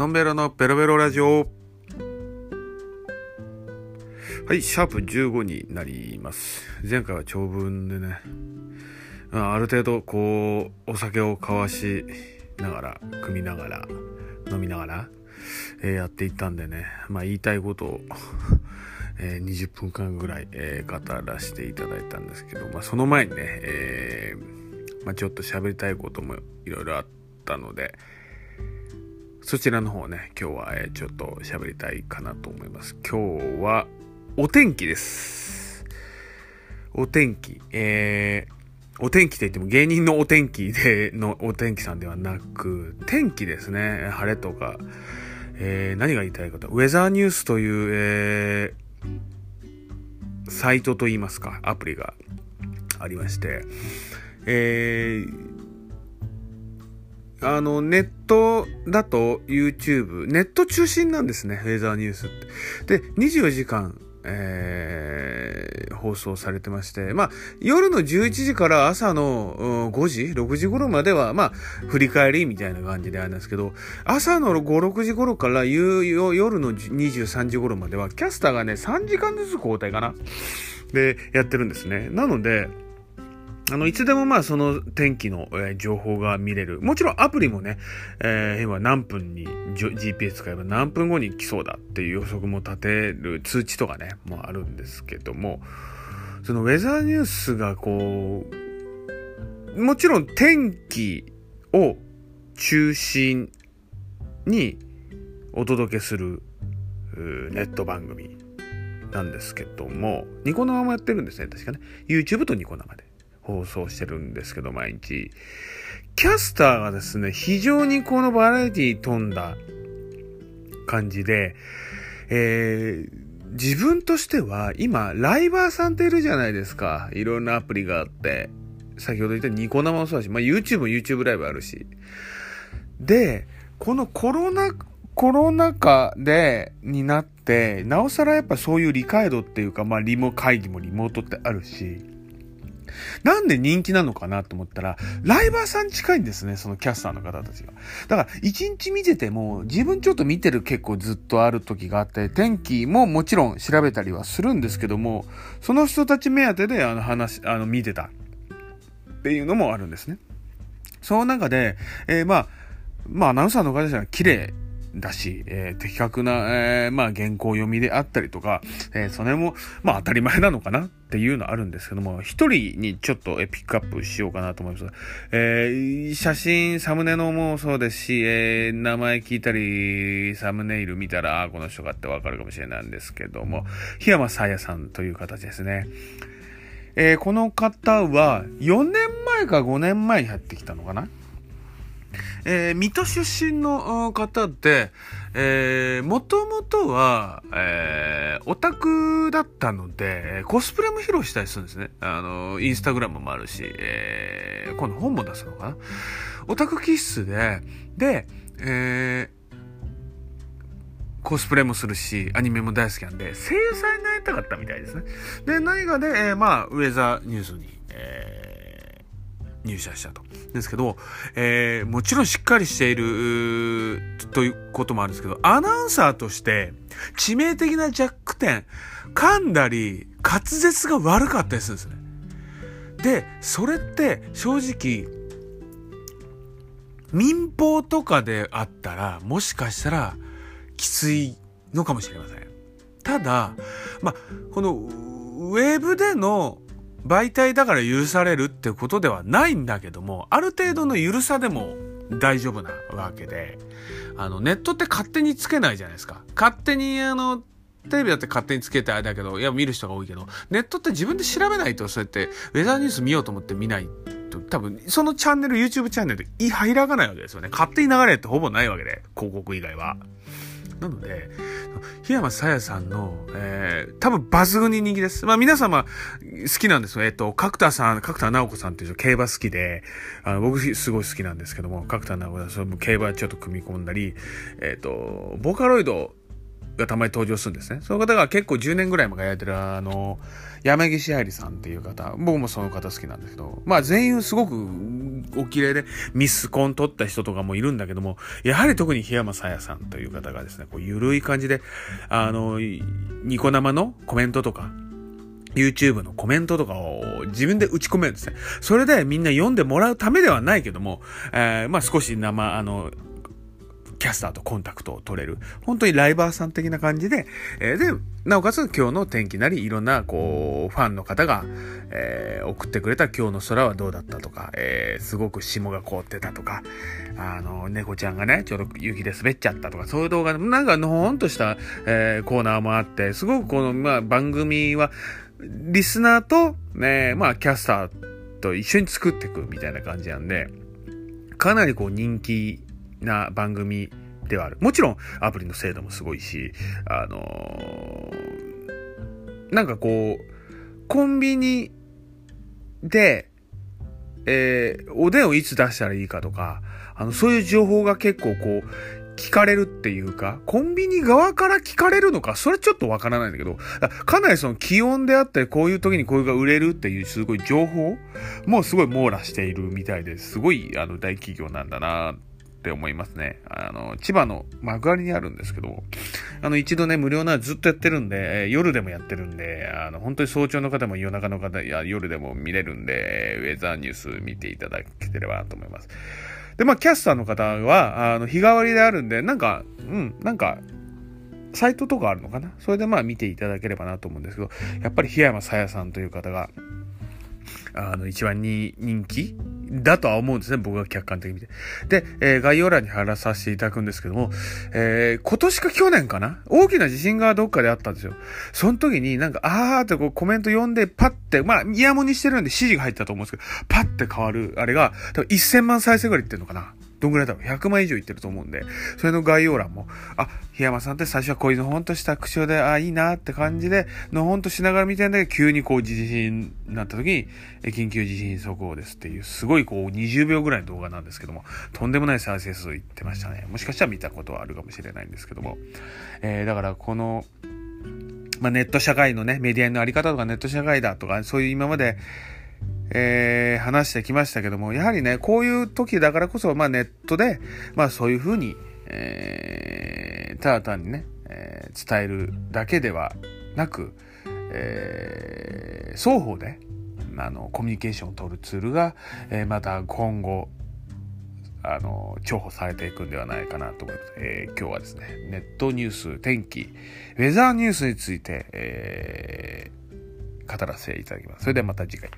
のんべろのベロベロラジオ。はい、シャープ15になります。前回は長文でね、ある程度こう、お酒を交わしながら、組みながら、飲みながら、えー、やっていったんでね、まあ言いたいことをえー、20分間ぐらい、えー、語らせていただいたんですけど、まあその前にね、えー、まあちょっと喋りたいこともいろいろあったので、そちらの方ね、今日は、えちょっと喋りたいかなと思います。今日は、お天気です。お天気。えー、お天気と言っても芸人のお天気でのお天気さんではなく、天気ですね。晴れとか、えー、何が言いたいかと、ウェザーニュースという、えー、サイトといいますか、アプリがありまして、えー、あの、ネットだと YouTube、ネット中心なんですね、フェーザーニュースって。で、24時間、えー、放送されてまして、まあ、夜の11時から朝の5時、6時頃までは、まあ、振り返りみたいな感じであるんですけど、朝の5、6時頃から夜の23時頃までは、キャスターがね、3時間ずつ交代かなで、やってるんですね。なので、あの、いつでもまあその天気の、え、情報が見れる。もちろんアプリもね、えー、今何分に GPS 使えば何分後に来そうだっていう予測も立てる通知とかね、もあるんですけども、そのウェザーニュースがこう、もちろん天気を中心にお届けするネット番組なんですけども、ニコ生もやってるんですね、確かね。YouTube とニコ生で。放送してるんですけど、毎日。キャスターがですね、非常にこのバラエティ飛んだ感じで、えー、自分としては今、ライバーさんっているじゃないですか。いろんなアプリがあって。先ほど言ったニコ生もそうだし、まあ YouTube も YouTube ライブあるし。で、このコロナ、コロナ禍で、になって、なおさらやっぱそういう理解度っていうか、まあリモ会議もリモートってあるし、なんで人気なのかなと思ったら、ライバーさん近いんですね、そのキャスターの方たちが。だから、一日見てても、自分ちょっと見てる結構ずっとある時があって、天気ももちろん調べたりはするんですけども、その人たち目当てで、あの話、あの、見てたっていうのもあるんですね。その中で、えー、まあ、まあ、アナウンサーの方たちは綺麗だし、えー、的確な、えー、まあ、原稿読みであったりとか、えー、それも、まあ、当たり前なのかなっていうのあるんですけども、一人にちょっとえピックアップしようかなと思います。えー、写真、サムネのもそうですし、えー、名前聞いたり、サムネイル見たら、あこの人かってわかるかもしれないんですけども、檜山さやさんという形ですね。えー、この方は、4年前か5年前に入ってきたのかなえー、水戸出身の方で、えー、もともとは、えー、オタクだったので、コスプレも披露したりするんですね。あの、インスタグラムもあるし、えー、今度本も出すのかなオタク気質で、で、えー、コスプレもするし、アニメも大好きなんで、声優さんになりたかったみたいですね。で、何かで、えー、まあ、ウェザーニュースに、えー入社したと。ですけど、えー、もちろんしっかりしているということもあるんですけど、アナウンサーとして致命的な弱点、噛んだり滑舌が悪かったりするんですね。で、それって正直、民放とかであったら、もしかしたらきついのかもしれません。ただ、まあ、このウェブでの媒体だから許されるってことではないんだけども、ある程度の許さでも大丈夫なわけで、あの、ネットって勝手につけないじゃないですか。勝手に、あの、テレビだって勝手につけてあれだけど、いや、見る人が多いけど、ネットって自分で調べないと、そうやって、ウェザーニュース見ようと思って見ないと、多分、そのチャンネル、YouTube チャンネルで入らないわけですよね。勝手に流れってほぼないわけで、広告以外は。なので、檜山さやさんの、えー、多分抜群に人気です。まあ皆様好きなんですよ。えっ、と、角田さん、角田直子さんっていう競馬好きで、あの僕すごい好きなんですけども、角田直子さん、それも競馬ちょっと組み込んだり、えっ、と、ボーカロイドがたまに登場するんですね。その方が結構10年ぐらい前からやってる、あの、山岸愛理さんっていう方、僕もその方好きなんですけど、まあ全員すごくお綺麗でミスコン取った人とかもいるんだけども、やはり特に檜山さやさんという方がですね、こうゆるい感じで、あの、ニコ生のコメントとか、YouTube のコメントとかを自分で打ち込めるんですね。それでみんな読んでもらうためではないけども、えー、まあ少し生、あの、キャスターとコンタクトを取れる。本当にライバーさん的な感じで、えー、で、なおかつ今日の天気なり、いろんな、こう、ファンの方が、えー、送ってくれた今日の空はどうだったとか、えー、すごく霜が凍ってたとか、あの、猫ちゃんがね、ちょうど雪で滑っちゃったとか、そういう動画で、なんかのほんとした、えー、コーナーもあって、すごくこの、まあ、番組は、リスナーと、ね、まあ、キャスターと一緒に作っていくみたいな感じなんで、かなりこう人気な番組ではある。もちろんアプリの精度もすごいし、あのー、なんかこう、コンビニで、えー、おでんをいつ出したらいいかとか、あの、そういう情報が結構こう、聞かれるっていうか、コンビニ側から聞かれるのか、それちょっとわからないんだけど、かなりその気温であって、こういう時にこういうが売れるっていうすごい情報もすごい網羅しているみたいですすごいあの大企業なんだなっって思いますね。あの、千葉の幕張にあるんですけど、あの、一度ね、無料なずっとやってるんで、夜でもやってるんで、あの、本当に早朝の方も夜中の方や夜でも見れるんで、ウェザーニュース見ていただければと思います。で、まあ、キャスターの方は、あの、日替わりであるんで、なんか、うん、なんか、サイトとかあるのかな？それでまあ見ていただければなと思うんですけど、やっぱり檜山さやさんという方が、あの、一番に人気だとは思うんですね。僕が客観的に見て。で、えー、概要欄に貼らさせていただくんですけども、えー、今年か去年かな？大きな地震がどっかであったんですよ。その時になんか、あーってこうコメント読んで、パって、まあ、イヤモニしてるんで指示が入ったと思うんですけど、パって変わる、あれが、多分1000万再生ぐらいいってるのかな？どんぐらいだろう ?100 万以上いってると思うんで、それの概要欄も、あ、檜山さんって最初はこういうのほんとした口調で、あ、いいなって感じで、のほんとしながら見てんだけど、急にこう地震になった時に、緊急地震速報ですっていう、すごいこう20秒ぐらいの動画なんですけども、とんでもない再生数いってましたね。もしかしたら見たことはあるかもしれないんですけども。えー、だからこの、まあ、ネット社会のね、メディアのあり方とかネット社会だとか、そういう今まで、えー、話してきましたけども、やはりね、こういう時だからこそ、まあネットで、まあそういうふうに、えー、ただ単にね、えー、伝えるだけではなく、えー、双方で、あの、コミュニケーションを取るツールが、えー、また今後、あの、重宝されていくんではないかなと思います。えー、今日はですね、ネットニュース、天気、ウェザーニュースについて、えー、語らせていただきます。それではまた次回。